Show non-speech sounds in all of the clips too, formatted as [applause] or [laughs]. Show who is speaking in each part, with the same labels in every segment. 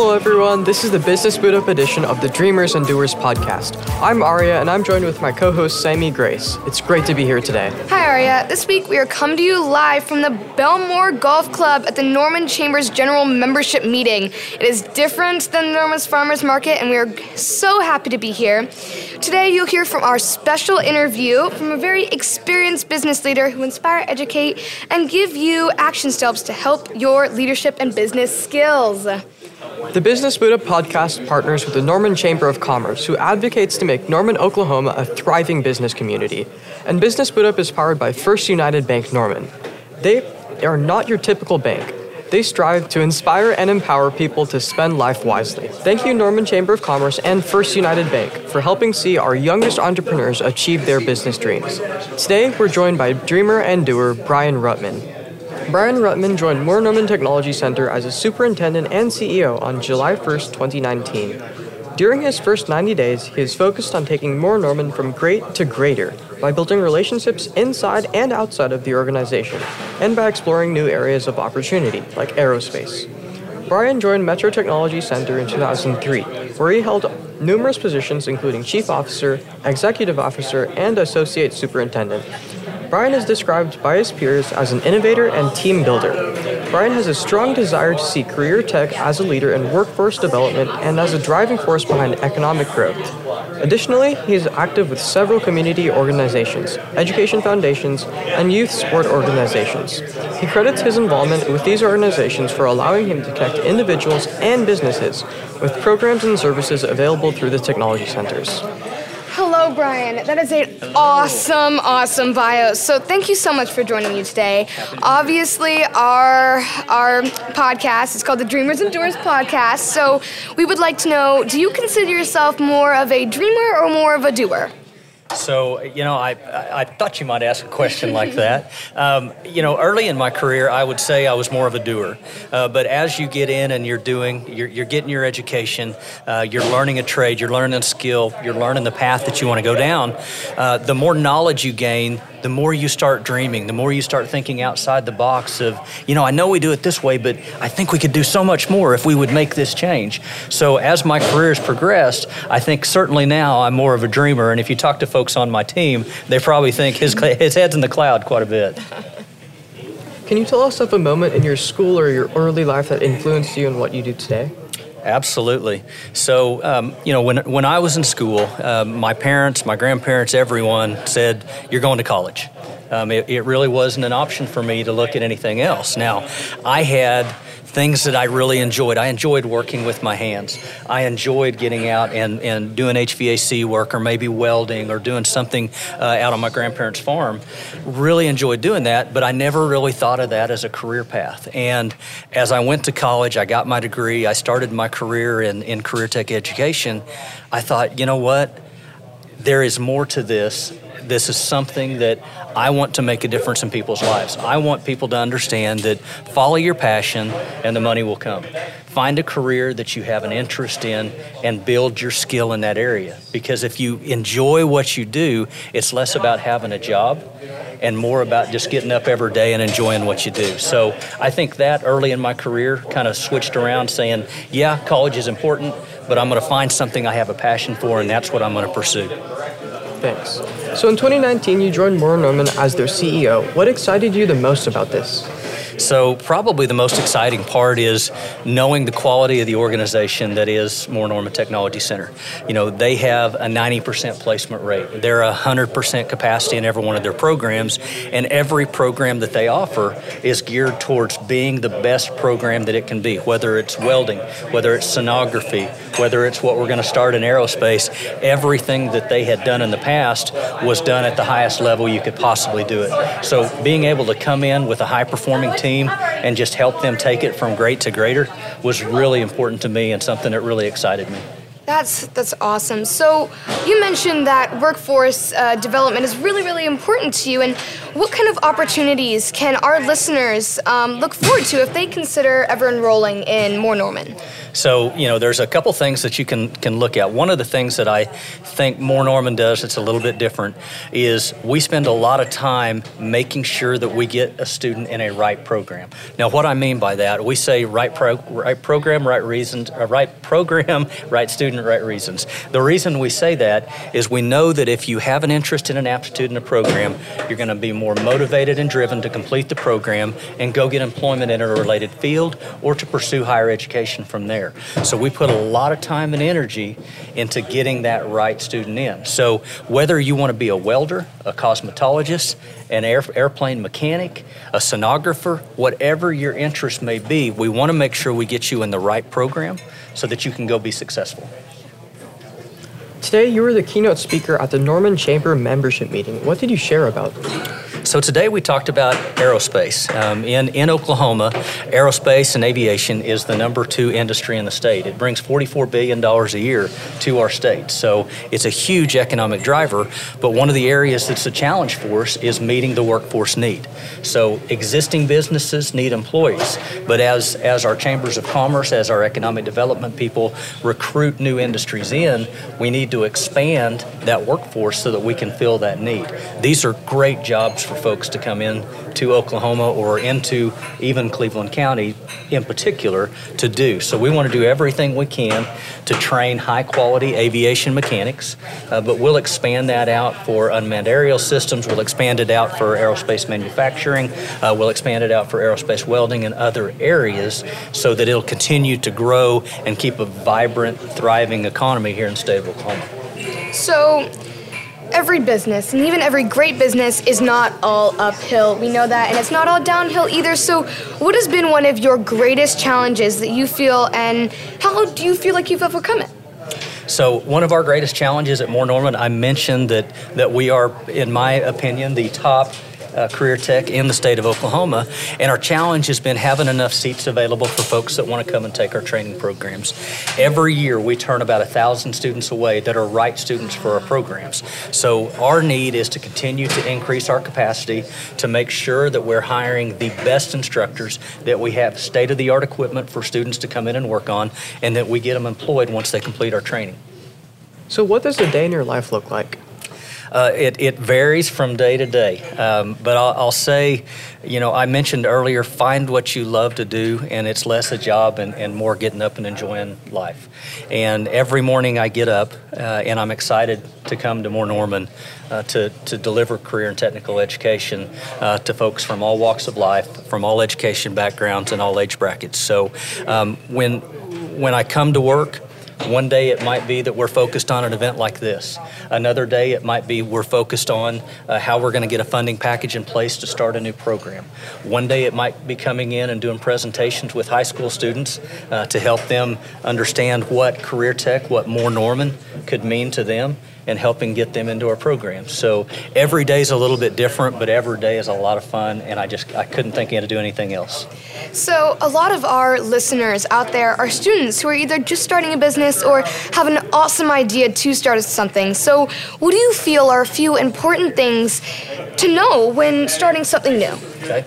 Speaker 1: Hello, everyone. This is the Business Boot Up edition of the Dreamers and Doers podcast. I'm Aria, and I'm joined with my co host, Sammy Grace. It's great to be here today.
Speaker 2: Hi, Arya. This week we are coming to you live from the Belmar Golf Club at the Norman Chambers General Membership Meeting. It is different than Norman's Farmers Market, and we are so happy to be here. Today, you'll hear from our special interview from a very experienced business leader who inspire, educate, and give you action steps to help your leadership and business skills.
Speaker 1: The Business Boot Up podcast partners with the Norman Chamber of Commerce, who advocates to make Norman, Oklahoma a thriving business community. And Business Boot Up is powered by First United Bank Norman. They are not your typical bank. They strive to inspire and empower people to spend life wisely. Thank you, Norman Chamber of Commerce and First United Bank, for helping see our youngest entrepreneurs achieve their business dreams. Today, we're joined by dreamer and doer Brian Rutman. Brian Rutman joined Moore Norman Technology Center as a superintendent and CEO on July 1, 2019. During his first 90 days, he is focused on taking Moore Norman from great to greater by building relationships inside and outside of the organization, and by exploring new areas of opportunity, like aerospace. Brian joined Metro Technology Center in 2003, where he held numerous positions including Chief Officer, Executive Officer, and Associate Superintendent. Brian is described by his peers as an innovator and team builder. Brian has a strong desire to see career tech as a leader in workforce development and as a driving force behind economic growth. Additionally, he is active with several community organizations, education foundations, and youth sport organizations. He credits his involvement with these organizations for allowing him to connect individuals and businesses with programs and services available through the technology centers.
Speaker 2: Hello, Brian. That is an awesome, awesome bio. So thank you so much for joining me today. Obviously, our our podcast is called the Dreamers and Doers podcast. So we would like to know: Do you consider yourself more of a dreamer or more of a doer?
Speaker 3: So, you know, I, I thought you might ask a question like [laughs] that. Um, you know, early in my career, I would say I was more of a doer. Uh, but as you get in and you're doing, you're, you're getting your education, uh, you're learning a trade, you're learning a skill, you're learning the path that you want to go down, uh, the more knowledge you gain, the more you start dreaming, the more you start thinking outside the box of, you know, I know we do it this way, but I think we could do so much more if we would make this change. So as my career has progressed, I think certainly now I'm more of a dreamer. And if you talk to folks on my team, they probably think his, his head's in the cloud quite a bit.
Speaker 1: Can you tell us of a moment in your school or your early life that influenced you in what you do today?
Speaker 3: Absolutely. So, um, you know, when, when I was in school, um, my parents, my grandparents, everyone said, You're going to college. Um, it, it really wasn't an option for me to look at anything else. Now, I had things that I really enjoyed. I enjoyed working with my hands. I enjoyed getting out and, and doing HVAC work or maybe welding or doing something uh, out on my grandparents' farm. Really enjoyed doing that, but I never really thought of that as a career path. And as I went to college, I got my degree, I started my career in, in career tech education. I thought, you know what? There is more to this this is something that I want to make a difference in people's lives. I want people to understand that follow your passion and the money will come. Find a career that you have an interest in and build your skill in that area. Because if you enjoy what you do, it's less about having a job and more about just getting up every day and enjoying what you do. So I think that early in my career kind of switched around saying, yeah, college is important, but I'm going to find something I have a passion for, and that's what I'm going to pursue.
Speaker 1: Thanks. So in 2019, you joined Moore Norman as their CEO. What excited you the most about this?
Speaker 3: So, probably the most exciting part is knowing the quality of the organization that is Moore Norman Technology Center. You know, they have a 90% placement rate, they're 100% capacity in every one of their programs, and every program that they offer is geared towards being the best program that it can be, whether it's welding, whether it's sonography, whether it's what we're going to start in aerospace. Everything that they had done in the past was done at the highest level you could possibly do it. So, being able to come in with a high performing team team and just help them take it from great to greater was really important to me and something that really excited me.
Speaker 2: That's that's awesome. So you mentioned that workforce uh, development is really really important to you, and what kind of opportunities can our listeners um, look forward to if they consider ever enrolling in Moore Norman?
Speaker 3: So, you know, there's a couple things that you can, can look at. One of the things that I think Moore Norman does that's a little bit different is we spend a lot of time making sure that we get a student in a right program. Now, what I mean by that, we say right, pro, right program, right reasons, uh, right program, [laughs] right student, right reasons. The reason we say that is we know that if you have an interest in an aptitude in a program, you're going to be more motivated and driven to complete the program and go get employment in a related field or to pursue higher education from there there. So we put a lot of time and energy into getting that right student in. So whether you want to be a welder, a cosmetologist, an air, airplane mechanic, a sonographer, whatever your interest may be, we want to make sure we get you in the right program so that you can go be successful.
Speaker 1: Today, you were the keynote speaker at the Norman Chamber membership meeting. What did you share about?
Speaker 3: So today we talked about aerospace. Um, in, in Oklahoma, aerospace and aviation is the number two industry in the state. It brings $44 billion a year to our state. So it's a huge economic driver, but one of the areas that's a challenge for us is meeting the workforce need. So existing businesses need employees, but as, as our chambers of commerce, as our economic development people recruit new industries in, we need to expand that workforce so that we can fill that need. These are great jobs for folks to come in to Oklahoma or into even Cleveland County in particular to do. So we want to do everything we can to train high quality aviation mechanics, uh, but we'll expand that out for unmanned aerial systems, we'll expand it out for aerospace manufacturing, uh, we'll expand it out for aerospace welding and other areas so that it'll continue to grow and keep a vibrant, thriving economy here in the state of Oklahoma.
Speaker 2: So, every business and even every great business is not all uphill. We know that, and it's not all downhill either. So, what has been one of your greatest challenges that you feel, and how do you feel like you've overcome it?
Speaker 3: So one of our greatest challenges at Moore Norman, I mentioned that that we are, in my opinion, the top uh, career tech in the state of Oklahoma. And our challenge has been having enough seats available for folks that want to come and take our training programs. Every year we turn about a thousand students away that are right students for our programs. So our need is to continue to increase our capacity to make sure that we're hiring the best instructors, that we have state of the art equipment for students to come in and work on, and that we get them employed once they complete our training.
Speaker 1: So, what does a day in your life look like?
Speaker 3: Uh, it, it varies from day to day. Um, but I'll, I'll, say, you know, I mentioned earlier, find what you love to do, and it's less a job and, and more getting up and enjoying life. And every morning I get up, uh, and I'm excited to come to Moore Norman uh, to, to deliver career and technical education uh, to folks from all walks of life, from all education backgrounds, and all age brackets. So um, when when I come to work, one day it might be that we're focused on an event like this. Another day it might be we're focused on uh, how we're going to get a funding package in place to start a new program. One day it might be coming in and doing presentations with high school students uh, to help them understand what career tech, what Moore Norman could mean to them and helping get them into our program. So every day is a little bit different, but every day is a lot of fun, and I just I couldn't think of to do anything else.
Speaker 2: So a lot of our listeners out there are students who are either just starting a business or have an awesome idea to start something. So what do you feel are a few important things to know when starting something new?
Speaker 3: Okay.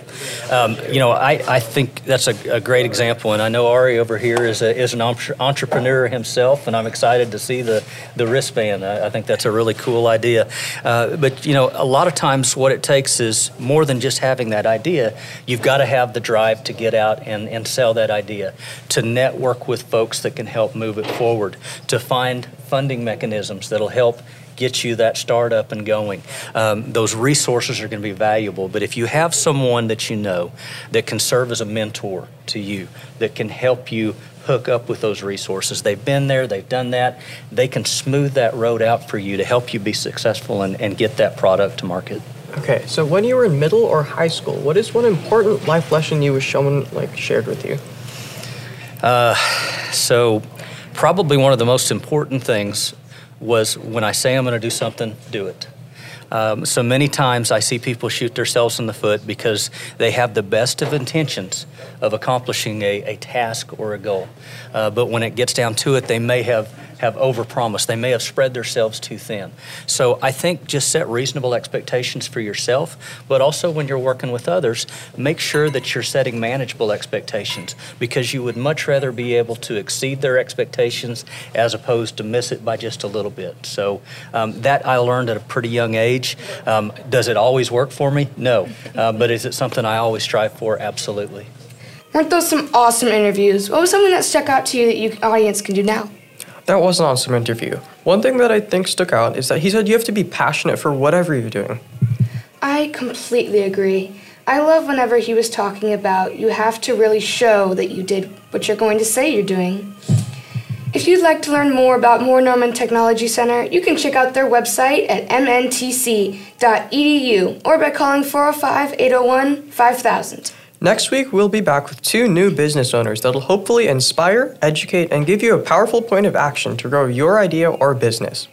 Speaker 3: Um, you know, I, I think that's a, a, great example, and I know Ari over here is, a, is an entrepreneur himself, and I'm excited to see the, the wristband. I, I think that's a really cool idea. Uh, but, you know, a lot of times what it takes is more than just having that idea. You've got to have the drive to get out and, and sell that idea, to network with folks that can help move it forward, to find funding mechanisms that'll help get you that start up and going. Um, those resources are going to be valuable, but if you have someone that you know that can serve as a mentor to you, that can help you hook up with those resources, they've been there, they've done that, they can smooth that road out for you to help you be successful and, and get that product to market.
Speaker 1: Okay, so when you were in middle or high school, what is one important life lesson you was shown, like shared with you?
Speaker 3: Uh, so, probably one of the most important things was when I say I'm going to do something, do it. Um, so many times I see people shoot themselves in the foot because they have the best of intentions of accomplishing a, a task or a goal. Uh, but when it gets down to it, they may have have overpromised. They may have spread themselves too thin. So I think just set reasonable expectations for yourself, but also when you're working with others, make sure that you're setting manageable expectations because you would much rather be able to exceed their expectations as opposed to miss it by just a little bit. So um, that I learned at a pretty young age. Um, does it always work for me? No. Uh, but is it something I always strive for? Absolutely.
Speaker 2: Weren't those some awesome interviews? What was something that stuck out to you that you audience can do now?
Speaker 1: That was an awesome interview. One thing that I think stuck out is that he said you have to be passionate for whatever you're doing.
Speaker 2: I completely agree. I love whenever he was talking about you have to really show that you did what you're going to say you're doing. If you'd like to learn more about Moore Norman Technology Center, you can check out their website at mntc.edu or by calling 405 801 5000.
Speaker 1: Next week, we'll be back with two new business owners that'll hopefully inspire, educate, and give you a powerful point of action to grow your idea or business.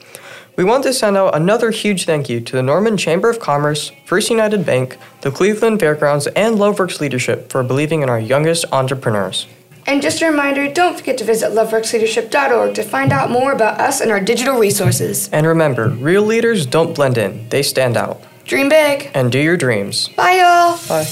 Speaker 1: We want to send out another huge thank you to the Norman Chamber of Commerce, First United Bank, the Cleveland Fairgrounds, and Loveworks Leadership for believing in our youngest entrepreneurs.
Speaker 2: And just a reminder don't forget to visit loveworksleadership.org to find out more about us and our digital resources.
Speaker 1: And remember, real leaders don't blend in, they stand out.
Speaker 2: Dream big.
Speaker 1: And do your dreams.
Speaker 2: Bye, y'all.
Speaker 1: Bye.